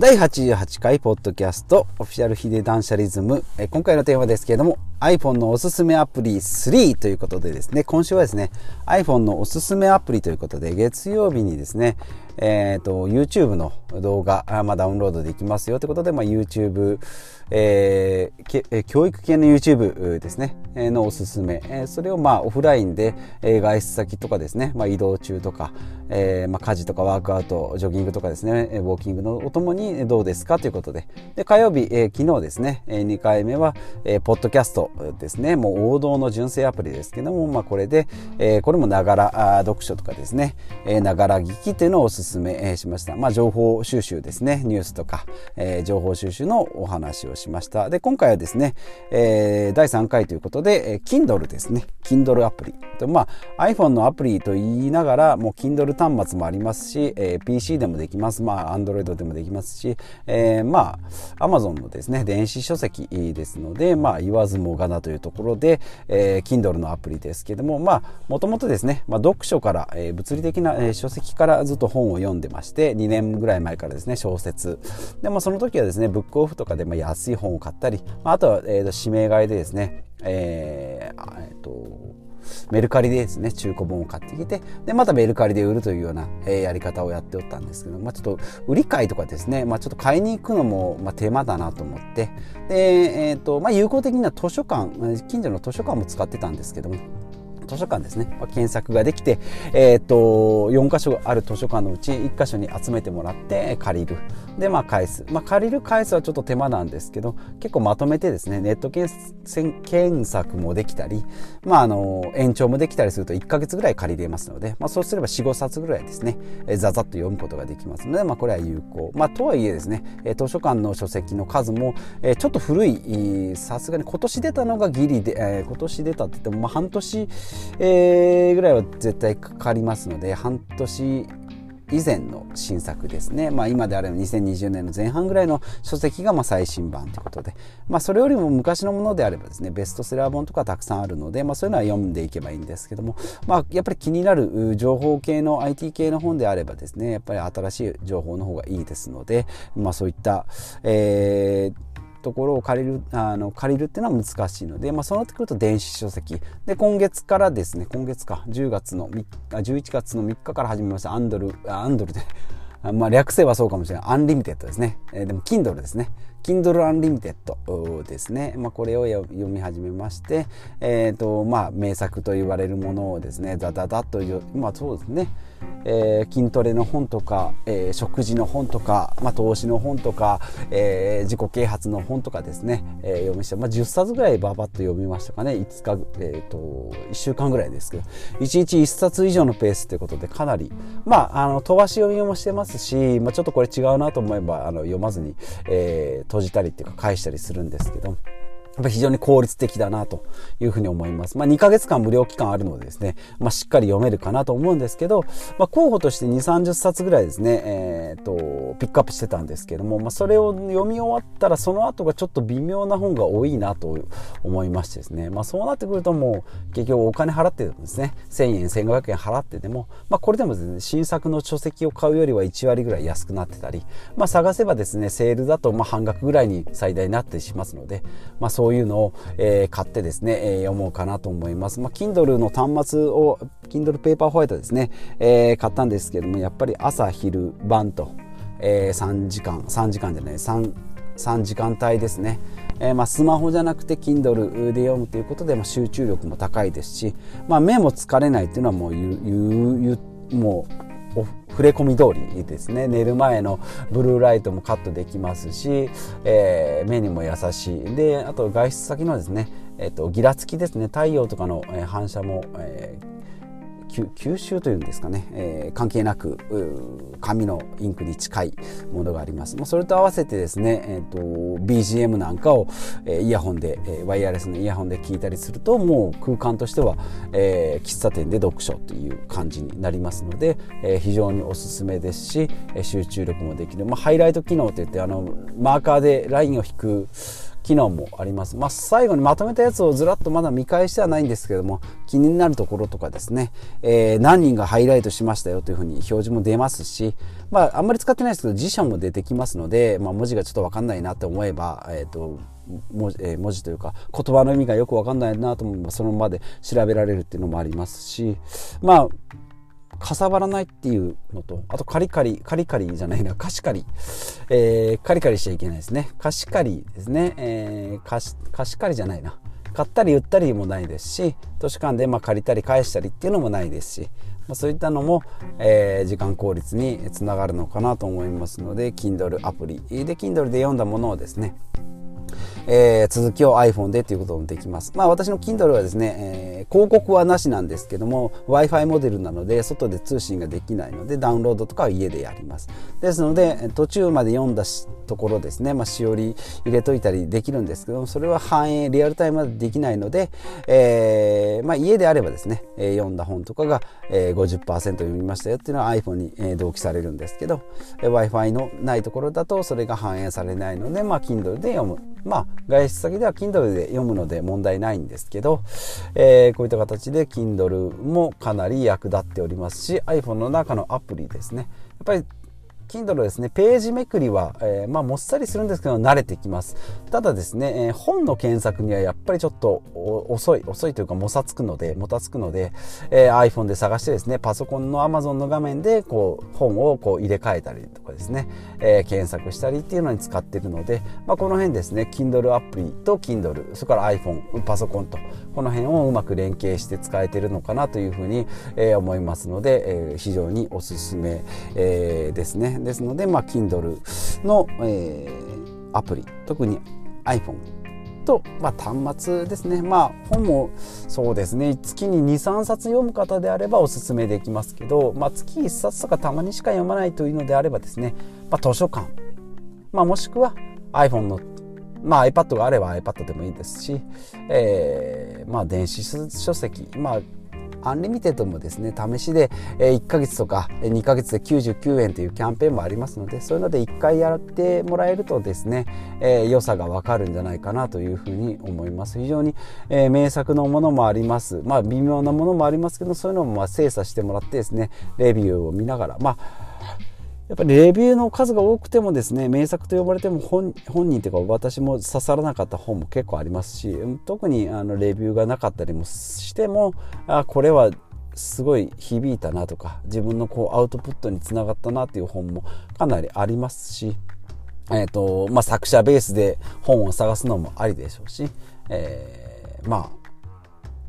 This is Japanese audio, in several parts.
第88回ポッドキャストオフィシャルヒデ断捨リズム。え今回のテーマですけれども iPhone のおすすめアプリ3ということでですね、今週はですね、iPhone のおすすめアプリということで月曜日にですね、えっ、ー、と、YouTube の動画、まあ、ダウンロードできますよということで、まあ、YouTube、えー、教育系の YouTube ですね、のおすすめ。えそれをまあオフラインで、え外出先とかですね、まあ、移動中とか、えー、まあ家事とかワークアウト、ジョギングとかですね、ウォーキングのおともにどうですかということで。で、火曜日、えー、昨日ですね、2回目は、えー、ポッドキャストですね、もう王道の純正アプリですけども、まあこれで、えー、これもながら読書とかですね、ながら聞きというのをおすすめしました。まあ情報収集ですね、ニュースとか、えー、情報収集のお話をしました。で、今回はですね、えー、第3回ということで、えー、Kindle ですね。Kindle アプリ。とまあ、iPhone のアプリと言いながら、もう Kindle 端末もありますし、えー、PC でもできます。まあ、Android でもできますし、えー、まあ、Amazon のですね、電子書籍ですので、まあ、言わずもかなというところで、えー、Kindle のアプリですけども、まあ、もともとですね、まあ、読書から、えー、物理的な、えー、書籍からずっと本を読んでまして、2年ぐらい前からですね、小説。でもその時はですね、ブックオフとかでまあ安い本を買ったり、まあ、あとは、えー、と指名買いでですね、えー、えー、とメルカリでですね中古本を買ってきてでまたメルカリで売るというような、え、やり方をやっておったんですけど、まあ、ちょっと売り買いとかですね、まあ、ちょっと買いに行くのも、ま、手間だなと思って。で、えーとまあ、有効的には図書館近所の図書館も使ってたんですけども図書館ですね、まあ、検索ができて、えー、っと4箇所ある図書館のうち1箇所に集めてもらって借りる。でまあ返す、まあ、借りる返すはちょっと手間なんですけど結構まとめてですねネット検索もできたり、まあ、あの延長もできたりすると1ヶ月ぐらい借りれますので、まあ、そうすれば45冊ぐらいですねざざっと読むことができますので、まあ、これは有効、まあ、とはいえですね図書館の書籍の数もえちょっと古い。さすがに今年出たのがギリでえ今年出たって言っても、まあ、半年えー、ぐらいは絶対かかりますので半年以前の新作ですね、まあ、今であれば2020年の前半ぐらいの書籍がまあ最新版ということで、まあ、それよりも昔のものであればですねベストセラー本とかたくさんあるので、まあ、そういうのは読んでいけばいいんですけども、まあ、やっぱり気になる情報系の IT 系の本であればですねやっぱり新しい情報の方がいいですので、まあ、そういった、えーところを借りるあの借りるっていうのは難しいので、まあ、そうなってくると電子書籍で今月からですね今月か10月の3 11月の3日から始めましたアンドルアンドルでまあ、略せばそうかもしれない。アンリミテッドですね。えー、でも、Kindle ですね。Kindle Unlimited ですね。まあ、これを読み始めまして、え、ー、と、まあ、名作と言われるものをですね、ザダダという、まあ、そうですね。えー、筋トレの本とか、えー、食事の本とか、まあ、投資の本とか、えー、自己啓発の本とかですね、えー、読みして、まあ、10冊ぐらいババッと読みましたかね5日、えーと、1週間ぐらいですけど1日1冊以上のペースということでかなり、まあ、あの飛ばし読みもしてますし、まあ、ちょっとこれ違うなと思えばあの読まずに、えー、閉じたりっていうか返したりするんですけど。やっぱ非常に効率的だなというふうに思います。まあ、2ヶ月間無料期間あるのでですね、まあ、しっかり読めるかなと思うんですけど、まあ、候補として2、30冊ぐらいですね、えー、っと、ピックアップしてたんですけども、まあ、それを読み終わったらその後がちょっと微妙な本が多いなと思いましてですね、まあ、そうなってくるともう結局お金払ってるんですね、1000円、1500円払ってでも、まあ、これでもですね、新作の書籍を買うよりは1割ぐらい安くなってたり、まあ、探せばですね、セールだとまあ半額ぐらいに最大になったりしますので、まあ、そうういうのを、えー、買ってですね、えー、読もうかなと思います。まあ、Kindle の端末を Kindle ペーパーホワイトですね、えー、買ったんですけどもやっぱり朝昼晩と、えー、3時間3時間じゃない 3, 3時間帯ですね、えー、まあ、スマホじゃなくて Kindle で読むということで、まあ、集中力も高いですし、まあ、目も疲れないっていうのはもう言う言うもう触れ込み通りですね。寝る前のブルーライトもカットできますし、えー、目にも優しい。であと外出先のですね、えーと、ギラつきですね。太陽とかの反射も、えー吸収というんですかね、えー、関係なく紙のインクに近いものがあります。それと合わせてですね、えーと、BGM なんかを、え、イヤホンで、え、ワイヤレスのイヤホンで聞いたりするともう空間としては、えー、喫茶店で読書という感じになりますので、えー、非常におすすめですし集中力もできる、まあ、ハイライト機能といってあのマーカーでラインを引く機能もあります。まあ、最後にまとめたやつをずらっとまだ見返してはないんですけども、気になるところとかですね、えー、何人がハイライトしましたよというふうに表示も出ますし、まあ、あんまり使ってないですけど、辞書も出てきますので、まあ、文字がちょっとわかんないなって思えば、えっ、ー、と、文字,、文字というか言葉の意味がよくわかんないなと思えばそのままで調べられるっていうのもありますしまあかさばらないっていうのとあとカリカリカリカリじゃないな貸し借り、えー、カリカリしちゃいけないですね。貸し借りですね、えー、貸し貸し借りじゃないな。買ったり売ったりもないですし図書館でま借りたり返したりっていうのもないですし、まあ、そういったのも、えー、時間効率につながるのかなと思いますので Kindle アプリ。で Kindle で読んだものをですねえー、続きを iPhone でということもできます。まあ私の Kindle はですね、えー、広告はなしなんですけども Wi-Fi モデルなので外で通信ができないのでダウンロードとかは家でやります。ですので途中まで読んだところですね、まあ、しおり入れといたりできるんですけどもそれは反映リアルタイムまでできないので、えー、まあ、家であればですね、え読んだ本とかが、え50%読みましたよっていうのは iPhone に、え同期されるんですけど、え Wi-Fi のないところだとそれが反映されないので、まあ、Kindle で読む。まあ、外出先では Kindle で読むので問題ないんですけど、えー、こういった形で Kindle もかなり役立っておりますし iPhone の中のアプリですね。やっぱり Kindle ですね、ページめくりは、えー、まあ、もっさりするんですけど、慣れてきます。ただですね、えー、本の検索にはやっぱりちょっと遅い、遅いというか、もさつくので、もたつくので、えー、iPhone で探してですね、パソコンの Amazon の画面で、こう、本をこう入れ替えたりとかですね、え検索したりっていうのに使ってるので、まあ、この辺ですね、Kindle アプリと Kindle、それから iPhone、パソコンと、この辺をうまく連携して使えてるのかなというふうに、え思いますので、え非常におすすめ、えですね。ですので、まあ、Kindle の、えー、アプリ特に iPhone と、まあ、端末ですね。まあ本もそうですね。月に23冊読む方であればおすすめできますけど、まあ、月1冊とかたまにしか読まないというのであればですね、まあ、図書館、まあ、もしくは iPhone のまあ、iPad があれば iPad でもいいですし、えーまあ、電子書籍、まあ、アンリミテッドもですね試しで1ヶ月とか2ヶ月で99円というキャンペーンもありますのでそういうので1回やってもらえるとですね、えー、良さがわかるんじゃないかなというふうに思います。非常に、えー、名作のものもあります。まあ微妙なものもありますけどそういうのもまあ精査してもらってですねレビューを見ながらまあやっぱりレビューの数が多くてもですね名作と呼ばれても本人というか私も刺さらなかった本も結構ありますし特にあのレビューがなかったりもしてもあこれはすごい響いたなとか自分のこうアウトプットにつながったなっていう本もかなりありますし、えーとまあ、作者ベースで本を探すのもありでしょうし、えー、まあ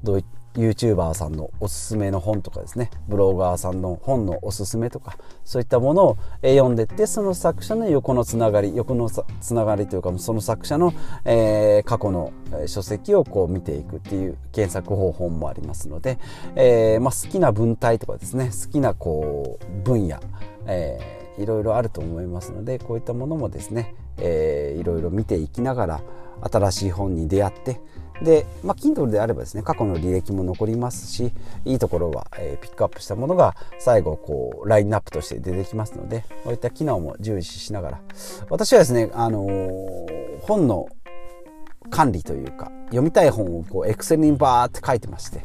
どういった YouTuber さんのおすすめの本とかですね。ブロガーさんの本のおすすめとかそういったものを読んでってその作者の横のつながり横のつながりというかその作者の、えー、過去の書籍をこう見ていくっていう検索方法もありますので、えーまあ、好きな文体とかですね。好きなこう分野、えー、いろいろあると思いますのでこういったものもですね、いろいろ見ていきながら新しい本に出会ってで、まあ、Kindle であればですね過去の履歴も残りますしいいところは、えー、ピックアップしたものが最後こうラインナップとして出てきますのでこういった機能も重視しながら。私はですね、あのー、本の管理というか読みたい本をこう Excel にバーって書いてまして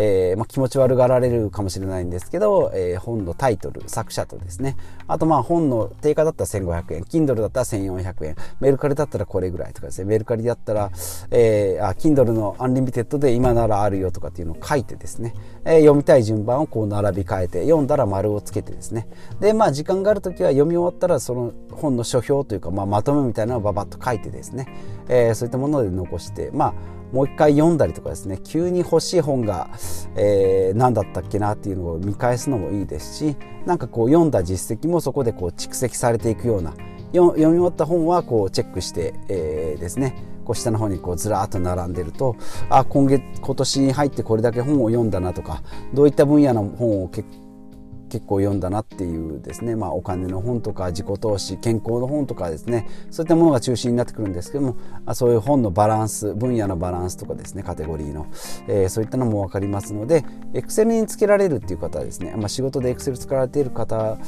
えー、まあ、気持ち悪がられるかもしれないんですけど、えー、本のタイトル作者とですね。あとまあ本の定価だったら1500円 Kindle だったら1400円メルカリだったらこれぐらいとかですね。メルカリだったら、えー、あ Kindle のアンリミテッドで今ならあるよとかっていうのを書いてですね、え読みたい順番をこう並び替えて読んだら丸をつけてですね。でまあ時間がある時は読み終わったらその本の書評というか、まあ、まとめみたいなのをババッと書いてですね、えそういったもので残してまあもう一回読んだりとかですね。急に欲しい本が、えー、何だったっけなっていうのを見返すのもいいですしなんかこう読んだ実績もそこでこう蓄積されていくような読み終わった本はこうチェックして、えー、ですね。こう下の方にこうずらっと並んでるとあ今月今年に入ってこれだけ本を読んだなとかどういった分野の本を結構結構読んだなっていうですね、まあ、お金の本とか自己投資健康の本とかですね。そういったものが中心になってくるんですけどもそういう本のバランス分野のバランスとかですね。カテゴリーの、えー、そういったのも分かりますのでエクセルにつけられるっていう方はですね、まあ、仕事でエクセル使われている方、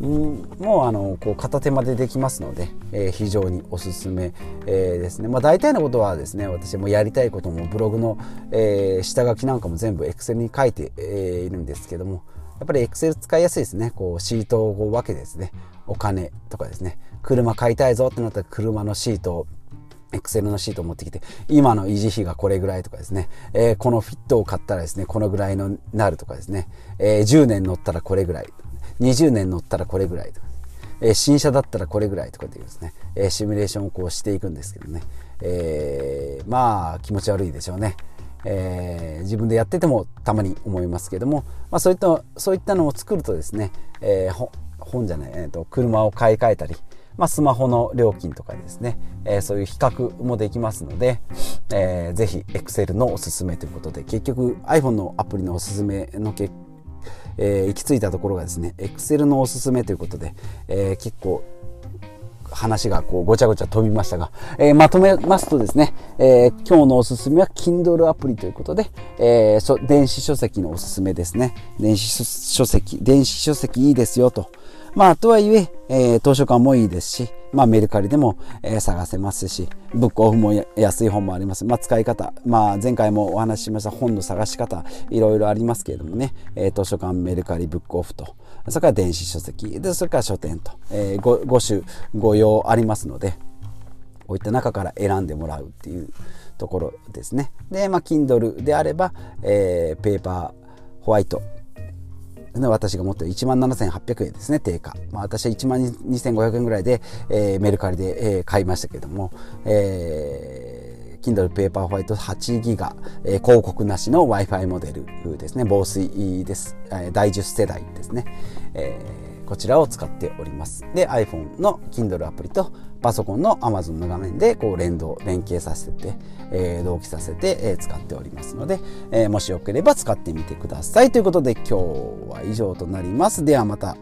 もうあのこう片手間でできますので、えー、非常におすすめ、えー、ですね、まあ、大体のことはですね私もやりたいこともブログの、えー、下書きなんかも全部 Excel に書いて、えー、いるんですけどもやっぱり Excel 使いやすいですね。こうシートを分けてですね。お金とかですね。車買いたいぞってなったら車のシートをエクセルのシートを持ってきて、今の維持費がこれぐらいとかですね、えー、このフィットを買ったらですね、このぐらいのなるとかですね、えー、10年乗ったらこれぐらい、20年乗ったらこれぐらいとか、えー、新車だったらこれぐらいとかっていうですね、えシミュレーションをこうしていくんですけどね、えまあ気持ち悪いでしょうね。えー、自分でやっててもたまに思いますけども、まあ、そういったそういったのを作るとですね、えー、本じゃない、えーと車を買い替えたり、まあ、スマホの料金とかですね、えー、そういう比較もできますので、えー、ぜひ Excel のおすすめということで結局 iPhone のアプリのおすすめの結えー、行き着いたところがですね Excel のおすすめということで、えー、結構話がこうごちゃごちゃ飛びましたが、えー、まとめますとですね、えー、今日のおすすめは Kindle アプリということで、えー、電子書籍のおすすめですね。電子書籍、電子書籍いいですよと。まあ、とはいええー、図書館もいいですし、まあ、メルカリでも、えー、探せますし、ブックオフも安い本もあります。まあ、使い方、まあ、前回もお話ししました本の探し方、いろいろありますけれどもね、えー、図書館、メルカリ、ブックオフと、それから電子書籍、でそれから書店と、えー、5, 5種、5用ありますので、こういった中から選んでもらうっていうところですね。で、まあ、Kindle であれば、えー、ペーパー、ホワイト、私が持ってる1万7800円ですね、定価。まあ、私は1万2500円ぐらいで、えー、メルカリで、えー、買いましたけども、えー、Kindle Paper White 8ギガ、えー、広告なしの Wi-Fi モデルですね、防水です。えー、第10世代ですね。えー、こちらを使っております。で、iPhone の Kindle アプリとパソコンの Amazon の画面でこう連動、連携させて、えー、同期させて、えー、使っておりますので、えー、もしよければ使ってみてください。ということで今日は以上となります。ではまた。